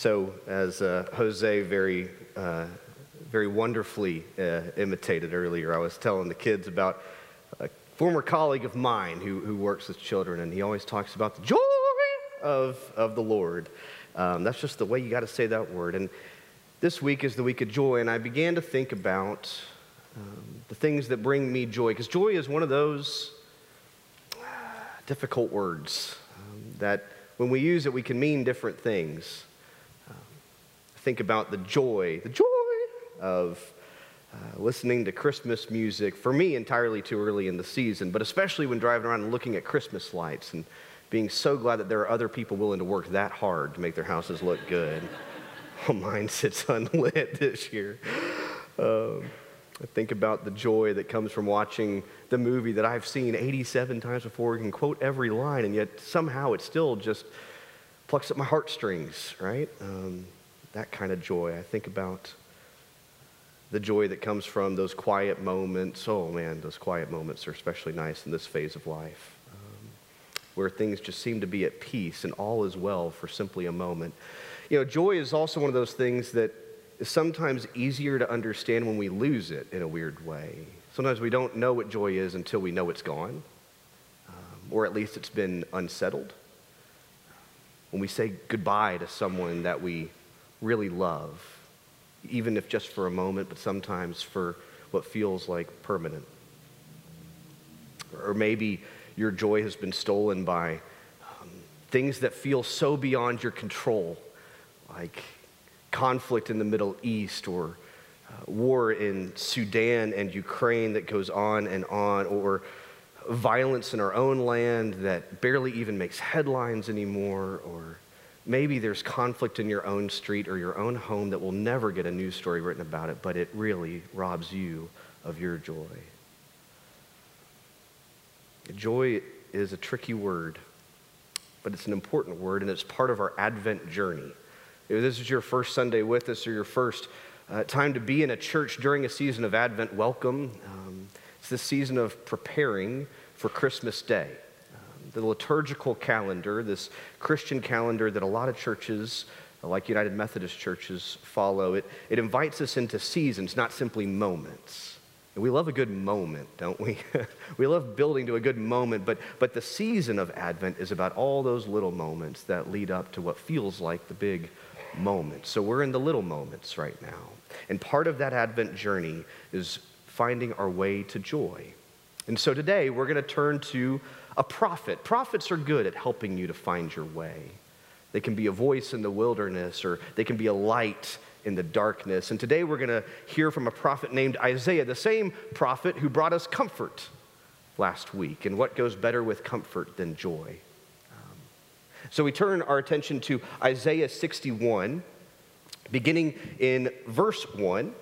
So, as uh, Jose very, uh, very wonderfully uh, imitated earlier, I was telling the kids about a former colleague of mine who, who works with children, and he always talks about the joy of, of the Lord. Um, that's just the way you got to say that word. And this week is the week of joy, and I began to think about um, the things that bring me joy, because joy is one of those difficult words um, that when we use it, we can mean different things. Think about the joy, the joy of uh, listening to Christmas music, for me, entirely too early in the season, but especially when driving around and looking at Christmas lights and being so glad that there are other people willing to work that hard to make their houses look good. well, mine sits unlit this year. Um, I think about the joy that comes from watching the movie that I've seen 87 times before, and can quote every line, and yet somehow it still just plucks at my heartstrings, right? Um, that kind of joy. I think about the joy that comes from those quiet moments. Oh man, those quiet moments are especially nice in this phase of life, um, where things just seem to be at peace and all is well for simply a moment. You know, joy is also one of those things that is sometimes easier to understand when we lose it in a weird way. Sometimes we don't know what joy is until we know it's gone, um, or at least it's been unsettled. When we say goodbye to someone that we really love, even if just for a moment, but sometimes for what feels like permanent. Or maybe your joy has been stolen by um, things that feel so beyond your control, like conflict in the Middle East or uh, war in Sudan and Ukraine that goes on and on, or violence in our own land that barely even makes headlines anymore, or maybe there's conflict in your own street or your own home that will never get a news story written about it, but it really robs you of your joy. Joy is a tricky word, but it's an important word, and it's part of our Advent journey. If this is your first Sunday with us or your first uh, time to be in a church during a season of Advent, welcome. Um, it's the season of preparing for Christmas Day. The liturgical calendar, this Christian calendar that a lot of churches, like United Methodist churches, follow, it, it invites us into seasons, not simply moments. And we love a good moment, don't we? we love building to a good moment, but, but the season of Advent is about all those little moments that lead up to what feels like the big moment. So we're in the little moments right now. And part of that Advent journey is finding our way to joy. And so today we're going to turn to a prophet. Prophets are good at helping you to find your way. They can be a voice in the wilderness or they can be a light in the darkness. And today we're going to hear from a prophet named Isaiah, the same prophet who brought us comfort last week. And what goes better with comfort than joy? Um, so we turn our attention to Isaiah 61, beginning in verse 1.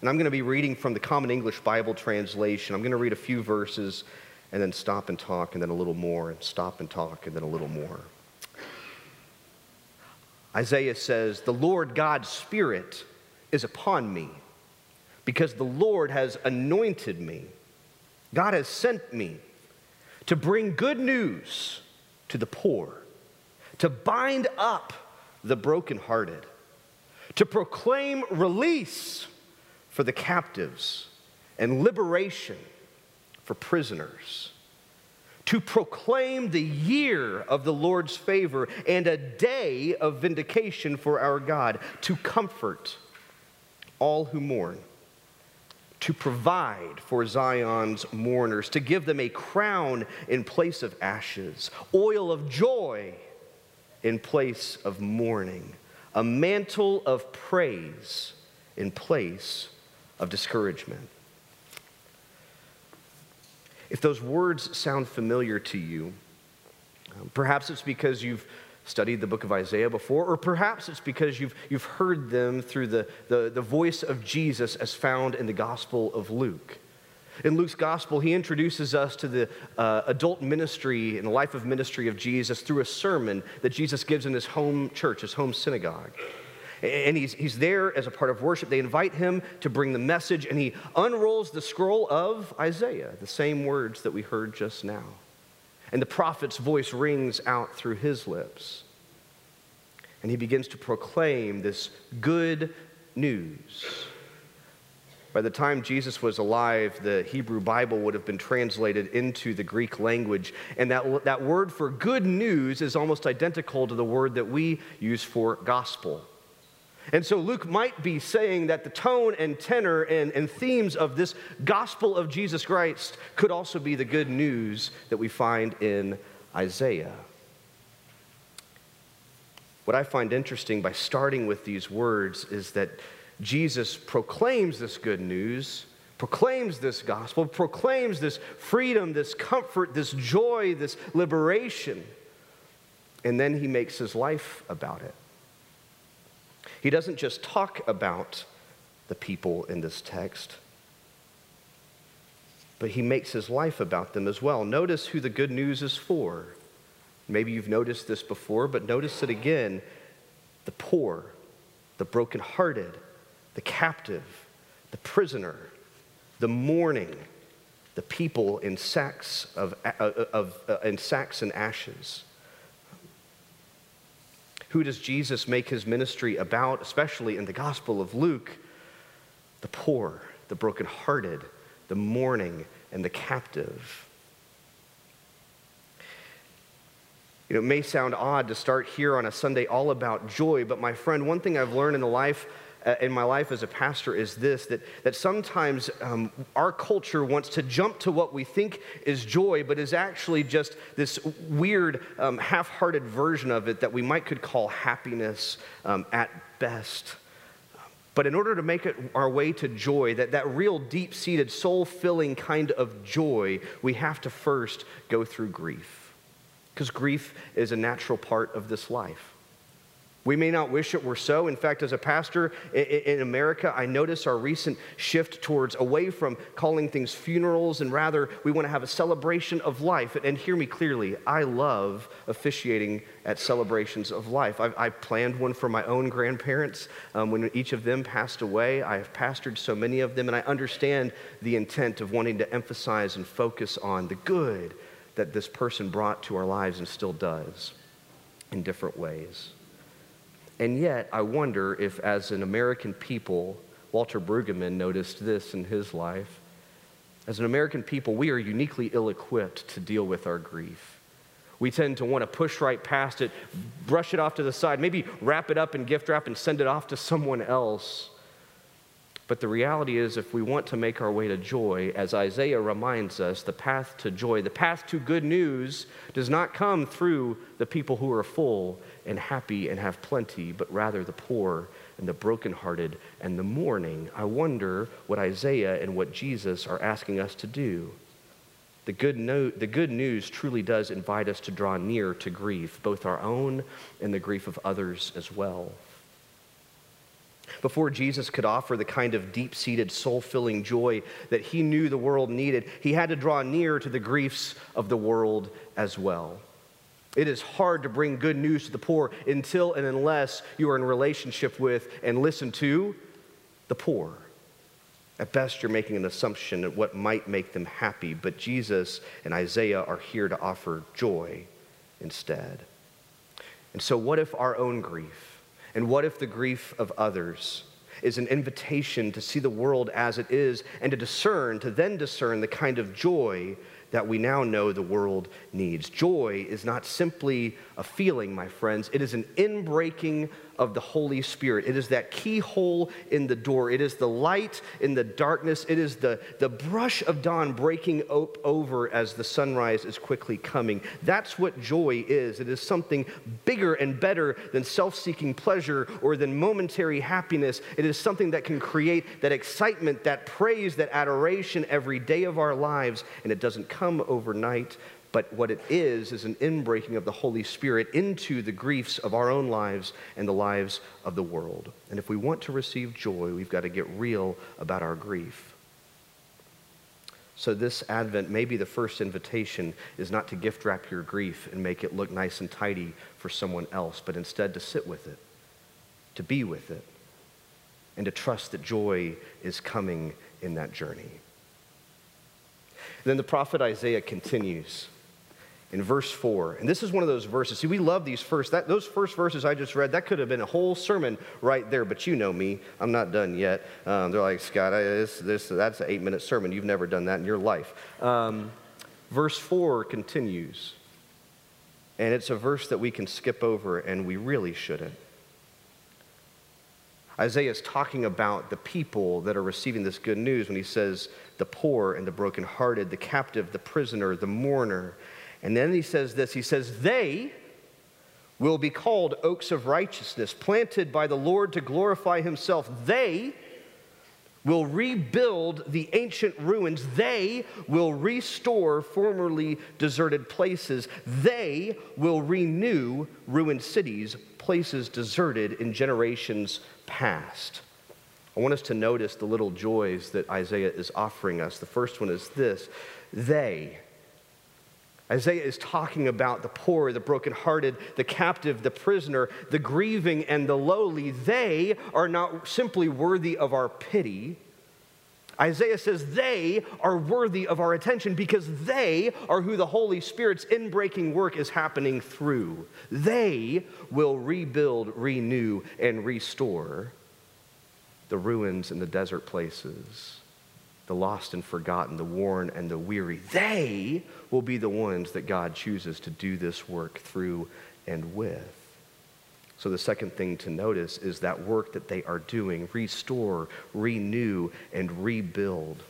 And I'm going to be reading from the Common English Bible translation. I'm going to read a few verses and then stop and talk and then a little more and stop and talk and then a little more. Isaiah says, The Lord God's Spirit is upon me because the Lord has anointed me. God has sent me to bring good news to the poor to bind up the brokenhearted, to proclaim release for the captives and liberation for prisoners, to proclaim the year of the Lord's favor and a day of vindication for our God, to comfort all who mourn, to provide for Zion's mourners, to give them a crown in place of ashes, oil of joy in place of mourning, a mantle of praise in place of discouragement. If those words sound familiar to you, um, perhaps it's because you've studied the book of Isaiah before, or perhaps it's because you've, you've heard them through the, the, the voice of Jesus as found in the Gospel of Luke. In Luke's gospel, he introduces us to the uh, adult ministry and the life of ministry of Jesus through a sermon that Jesus gives in his home church, his home synagogue. And he's, he's there as a part of worship. They invite him to bring the message, and he unrolls the scroll of Isaiah, the same words that we heard just now. And the prophet's voice rings out through his lips. and he begins to proclaim this good news. By the time Jesus was alive, the Hebrew Bible would have been translated into the Greek language. And that, that word for good news is almost identical to the word that we use for gospel. And so Luke might be saying that the tone and tenor and, and themes of this gospel of Jesus Christ could also be the good news that we find in Isaiah. What I find interesting by starting with these words is that Jesus proclaims this good news, proclaims this gospel, proclaims this freedom, this comfort, this joy, this liberation, and then he makes his life about it. He doesn't just talk about the people in this text, but he makes his life about them as well. Notice who the good news is for. Maybe you've noticed this before, but notice it again the poor, the brokenhearted, the captive, the prisoner, the mourning, the people in sacks, of, uh, of, uh, in sacks and ashes. Who does Jesus make his ministry about, especially in the Gospel of Luke? The poor, the brokenhearted, the mourning, and the captive. You know, it may sound odd to start here on a Sunday all about joy, but my friend, one thing I've learned in the life uh, in my life as a pastor is this that, that sometimes um, our culture wants to jump to what we think is joy, but is actually just this weird, um, half hearted version of it that we might could call happiness um, at best. But in order to make it our way to joy, that, that real deep seated, soul filling kind of joy, we have to first go through grief. Because grief is a natural part of this life. We may not wish it were so. In fact, as a pastor in America, I notice our recent shift towards away from calling things funerals and rather we want to have a celebration of life. And hear me clearly, I love officiating at celebrations of life. I, I planned one for my own grandparents um, when each of them passed away. I have pastored so many of them, and I understand the intent of wanting to emphasize and focus on the good that this person brought to our lives and still does in different ways. And yet, I wonder if, as an American people, Walter Brueggemann noticed this in his life. As an American people, we are uniquely ill equipped to deal with our grief. We tend to want to push right past it, brush it off to the side, maybe wrap it up in gift wrap and send it off to someone else. But the reality is, if we want to make our way to joy, as Isaiah reminds us, the path to joy, the path to good news, does not come through the people who are full and happy and have plenty, but rather the poor and the brokenhearted and the mourning. I wonder what Isaiah and what Jesus are asking us to do. The good, no, the good news truly does invite us to draw near to grief, both our own and the grief of others as well. Before Jesus could offer the kind of deep seated, soul filling joy that he knew the world needed, he had to draw near to the griefs of the world as well. It is hard to bring good news to the poor until and unless you are in relationship with and listen to the poor. At best, you're making an assumption of what might make them happy, but Jesus and Isaiah are here to offer joy instead. And so, what if our own grief, and what if the grief of others is an invitation to see the world as it is and to discern, to then discern the kind of joy that we now know the world needs? Joy is not simply a feeling, my friends, it is an inbreaking of the Holy Spirit. It is that keyhole in the door. It is the light in the darkness. It is the, the brush of dawn breaking op- over as the sunrise is quickly coming. That's what joy is. It is something bigger and better than self seeking pleasure or than momentary happiness. It is something that can create that excitement, that praise, that adoration every day of our lives. And it doesn't come overnight, but what it is, is an inbreaking of the Holy Spirit into the griefs of our own lives and the lives of the world. And if we want to receive joy, we've got to get real about our grief. So, this Advent, maybe the first invitation is not to gift wrap your grief and make it look nice and tidy for someone else, but instead to sit with it, to be with it, and to trust that joy is coming in that journey. then the prophet Isaiah continues. In verse 4. And this is one of those verses. See, we love these first, that, those first verses I just read, that could have been a whole sermon right there, but you know me. I'm not done yet. Um, they're like, Scott, this, this, that's an eight minute sermon. You've never done that in your life. Um, verse 4 continues. And it's a verse that we can skip over, and we really shouldn't. Isaiah is talking about the people that are receiving this good news when he says, the poor and the brokenhearted, the captive, the prisoner, the mourner. And then he says this he says, They will be called oaks of righteousness, planted by the Lord to glorify himself. They will rebuild the ancient ruins. They will restore formerly deserted places. They will renew ruined cities, places deserted in generations past. I want us to notice the little joys that Isaiah is offering us. The first one is this they, Isaiah is talking about the poor, the brokenhearted, the captive, the prisoner, the grieving, and the lowly. They are not simply worthy of our pity. Isaiah says they are worthy of our attention because they are who the Holy Spirit's inbreaking work is happening through. They will rebuild, renew, and restore the ruins and the desert places the lost and forgotten, the worn and the weary. They will be the ones that God chooses to do this work through and with. So, the second thing to notice is that work that they are doing restore, renew, and rebuild.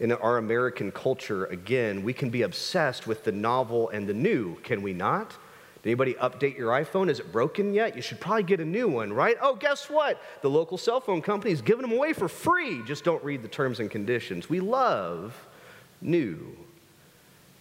In our American culture, again, we can be obsessed with the novel and the new, can we not? Did anybody update your iPhone? Is it broken yet? You should probably get a new one, right? Oh, guess what? The local cell phone company is giving them away for free. Just don't read the terms and conditions. We love new.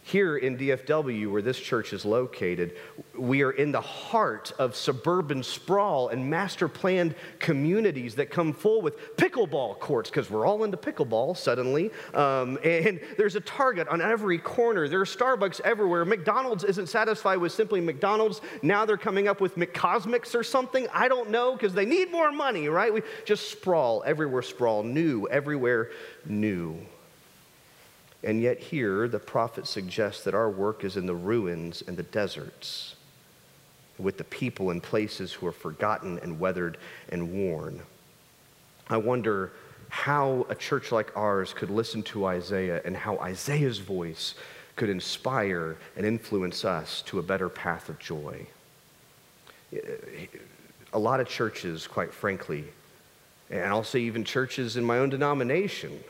Here in DFW, where this church is located, we are in the heart of suburban sprawl and master planned communities that come full with pickleball courts because we're all into pickleball suddenly. Um, and there's a Target on every corner. There are Starbucks everywhere. McDonald's isn't satisfied with simply McDonald's. Now they're coming up with McCosmics or something. I don't know because they need more money, right? We just sprawl everywhere, sprawl new, everywhere new. And yet, here, the prophet suggests that our work is in the ruins and the deserts, with the people and places who are forgotten and weathered and worn. I wonder how a church like ours could listen to Isaiah and how Isaiah's voice could inspire and influence us to a better path of joy. A lot of churches, quite frankly, and I'll say even churches in my own denomination,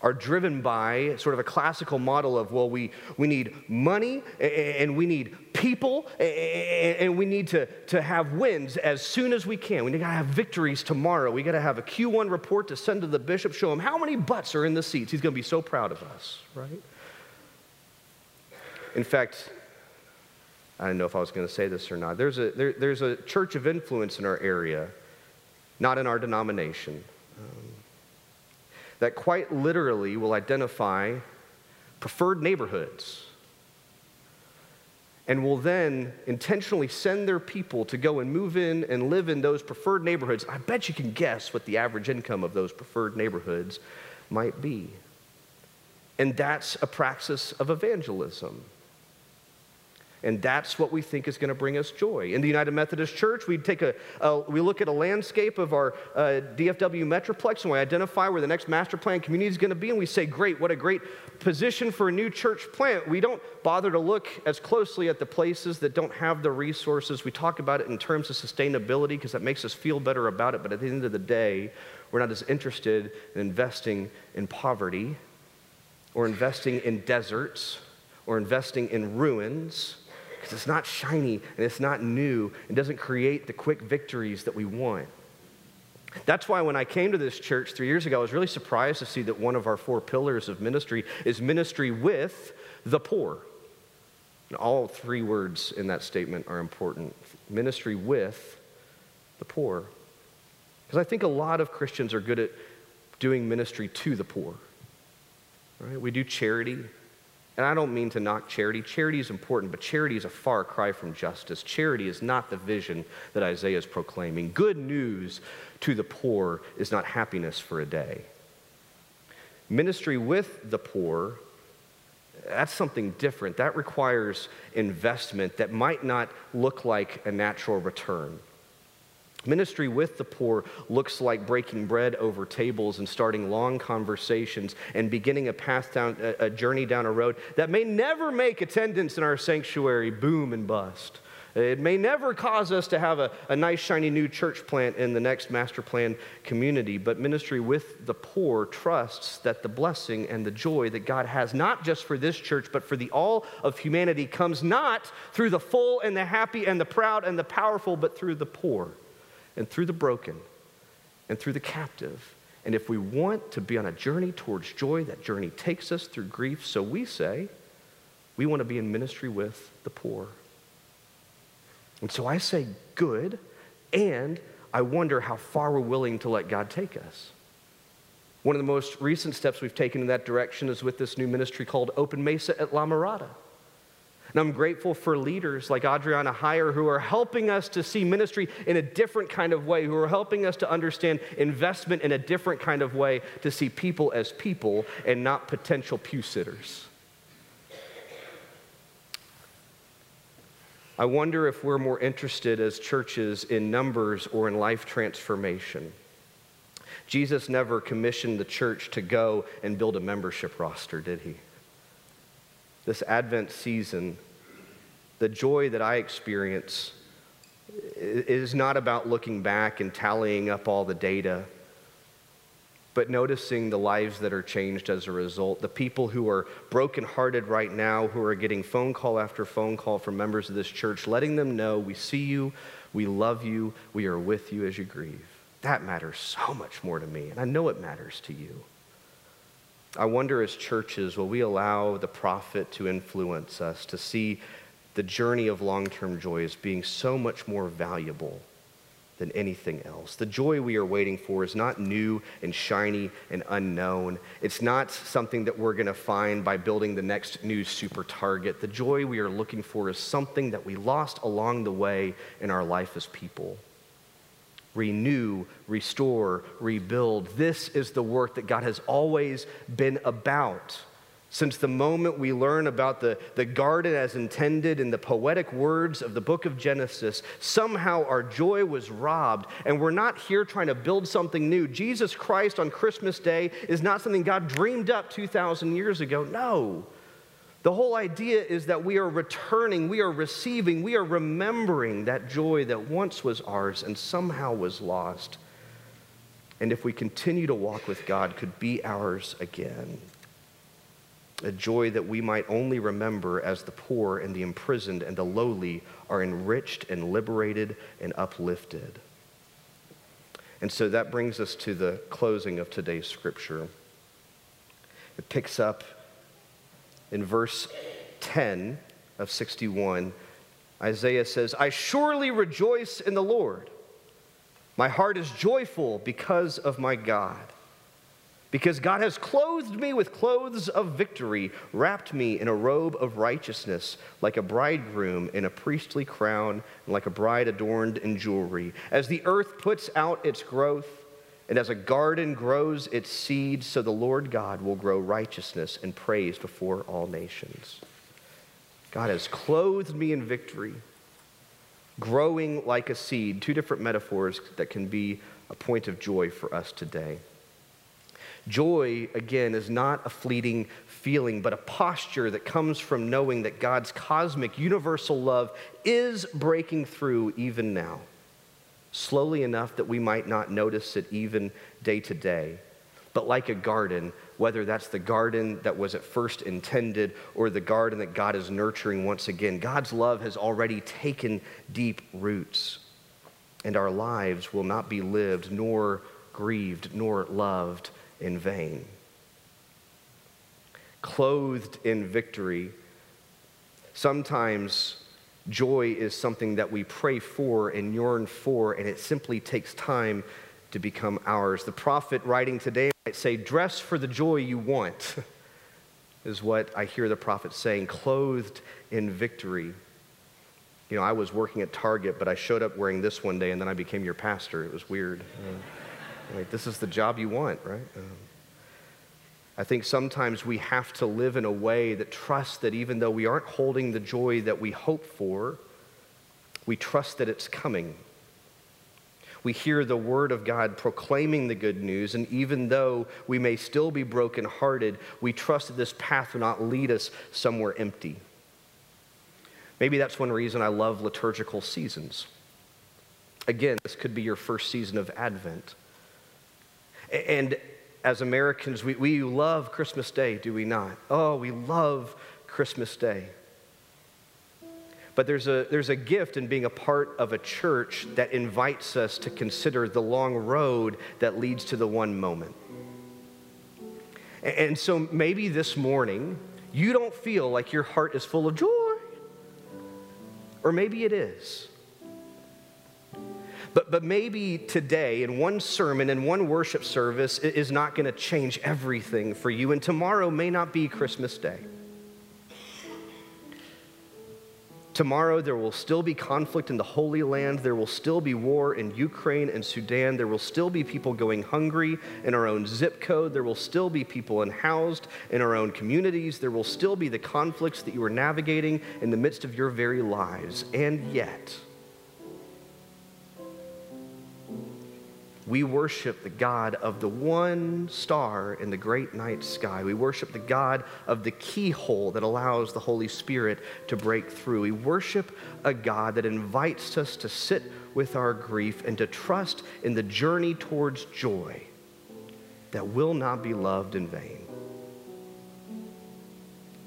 are driven by sort of a classical model of, well, we, we need money and we need people and we need to, to have wins as soon as we can. We got to have victories tomorrow. We got to have a Q1 report to send to the bishop, show him how many butts are in the seats. He's going to be so proud of us, right? In fact, I don't know if I was going to say this or not. There's a, there, there's a church of influence in our area, not in our denomination. Um, that quite literally will identify preferred neighborhoods and will then intentionally send their people to go and move in and live in those preferred neighborhoods. I bet you can guess what the average income of those preferred neighborhoods might be. And that's a praxis of evangelism. And that's what we think is going to bring us joy. In the United Methodist Church, we take a, a we look at a landscape of our uh, DFW Metroplex and we identify where the next master plan community is going to be, and we say, great, what a great position for a new church plant. We don't bother to look as closely at the places that don't have the resources. We talk about it in terms of sustainability because that makes us feel better about it, but at the end of the day, we're not as interested in investing in poverty or investing in deserts or investing in ruins because it's not shiny and it's not new and doesn't create the quick victories that we want. That's why when I came to this church three years ago, I was really surprised to see that one of our four pillars of ministry is ministry with the poor. And all three words in that statement are important ministry with the poor. Because I think a lot of Christians are good at doing ministry to the poor. Right? We do charity, and I don't mean to knock charity. Charity is important, but charity is a far cry from justice. Charity is not the vision that Isaiah is proclaiming. Good news to the poor is not happiness for a day. Ministry with the poor That's something different. That requires investment that might not look like a natural return. Ministry with the poor looks like breaking bread over tables and starting long conversations and beginning a path down a journey down a road that may never make attendance in our sanctuary boom and bust. It may never cause us to have a, a nice, shiny new church plant in the next master plan community, but ministry with the poor trusts that the blessing and the joy that God has, not just for this church, but for the all of humanity, comes not through the full and the happy and the proud and the powerful, but through the poor and through the broken and through the captive. And if we want to be on a journey towards joy, that journey takes us through grief. So we say, we want to be in ministry with the poor. And so I say, good, and I wonder how far we're willing to let God take us. One of the most recent steps we've taken in that direction is with this new ministry called Open Mesa at La Mirada. And I'm grateful for leaders like Adriana Heyer who are helping us to see ministry in a different kind of way, who are helping us to understand investment in a different kind of way, to see people as people and not potential pew sitters. I wonder if we're more interested as churches in numbers or in life transformation. Jesus never commissioned the church to go and build a membership roster, did he? This Advent season, the joy that I experience is not about looking back and tallying up all the data, but noticing the lives that are changed as a result. The people who are brokenhearted right now, who are getting phone call after phone call from members of this church, letting them know we see you, we love you, we are with you as you grieve. That matters so much more to me, and I know it matters to you. I wonder as churches, will we allow the prophet to influence us to see the journey of long term joy as being so much more valuable than anything else? The joy we are waiting for is not new and shiny and unknown. It's not something that we're going to find by building the next new super target. The joy we are looking for is something that we lost along the way in our life as people renew, restore, rebuild. This is the work that God has always been about. Since the moment we learn about the, the garden as intended in the poetic words of the book of Genesis, somehow our joy was robbed, and we're not here trying to build something new. Jesus Christ on Christmas Day is not something God dreamed up 2,000 years ago. No. The whole idea is that we are returning, we are receiving, we are remembering that joy that once was ours and somehow was lost. And if we continue to walk with God, could be ours again. A joy that we might only remember as the poor and the imprisoned and the lowly are enriched and liberated and uplifted. And so that brings us to the closing of today's scripture. It picks up in verse 10 of 61, Isaiah says, I surely rejoice in the Lord. My heart is joyful because of my God. Because God has clothed me with clothes of victory, wrapped me in a robe of righteousness, like a bridegroom in a priestly crown, and like a bride adorned in jewelry. As the earth puts out its growth, and as a garden grows its seed, so the Lord God will grow righteousness and praise before all nations. God has clothed me in victory, growing like a seed. Two different metaphors that can be a point of joy for us today. Joy, again, is not a fleeting feeling, but a posture that comes from knowing that God's cosmic, universal love is breaking through even now slowly enough that we might not notice it even day to day. But like a garden, whether that's the garden that was at first intended or the garden that God is nurturing once again, God's love has already taken deep roots. And our lives will not be lived, nor grieved, nor loved in vain. Clothed in victory, sometimes Joy is something that we pray for and yearn for, and it simply takes time to become ours. The prophet writing today might say, Dress for the joy you want, is what I hear the prophet saying, clothed in victory. You know, I was working at Target, but I showed up wearing this one day, and then I became your pastor. It was weird. like, this is the job you want, right? Um, I think sometimes we have to live in a way that trusts that even though we aren't holding the joy that we hope for, we trust that it's coming. We hear the word of God proclaiming the good news, and even though we may still be brokenhearted, we trust that this path will not lead us somewhere empty. Maybe that's one reason I love liturgical seasons. Again, this could be your first season of Advent. And as Americans, we, we love Christmas Day, do we not? Oh, we love Christmas Day. But there's a, there's a gift in being a part of a church that invites us to consider the long road that leads to the one moment. And so maybe this morning, you don't feel like your heart is full of joy. Or maybe it is. But, but maybe today, in one sermon, in one worship service, is not going to change everything for you, and tomorrow may not be Christmas Day. Tomorrow, there will still be conflict in the Holy Land. There will still be war in Ukraine and Sudan. There will still be people going hungry in our own zip code. There will still be people unhoused in our own communities. There will still be the conflicts that you are navigating in the midst of your very lives. And yet, We worship the God of the one star in the great night sky. We worship the God of the keyhole that allows the Holy Spirit to break through. We worship a God that invites us to sit with our grief and to trust in the journey towards joy that will not be loved in vain.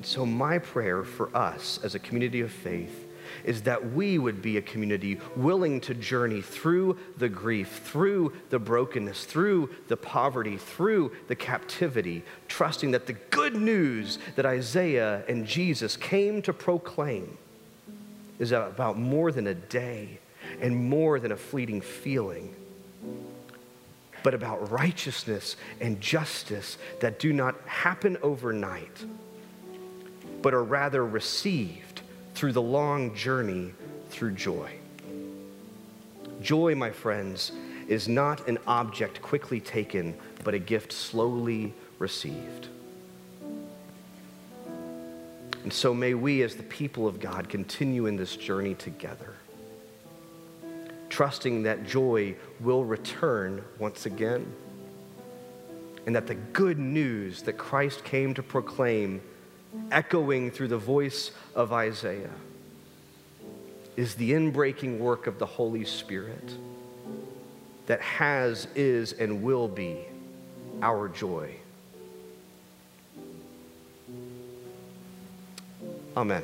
So, my prayer for us as a community of faith is that we would be a community willing to journey through the grief, through the brokenness, through the poverty, through the captivity, trusting that the good news that Isaiah and Jesus came to proclaim is about more than a day and more than a fleeting feeling but about righteousness and justice that do not happen overnight, but are rather received through the long journey through joy. Joy, my friends, is not an object quickly taken, but a gift slowly received. And so may we, as the people of God, continue in this journey together, trusting that joy will return once again, and that the good news that Christ came to proclaim echoing through the voice of Isaiah, is the inbreaking work of the Holy Spirit that has, is, and will be our joy. Amen.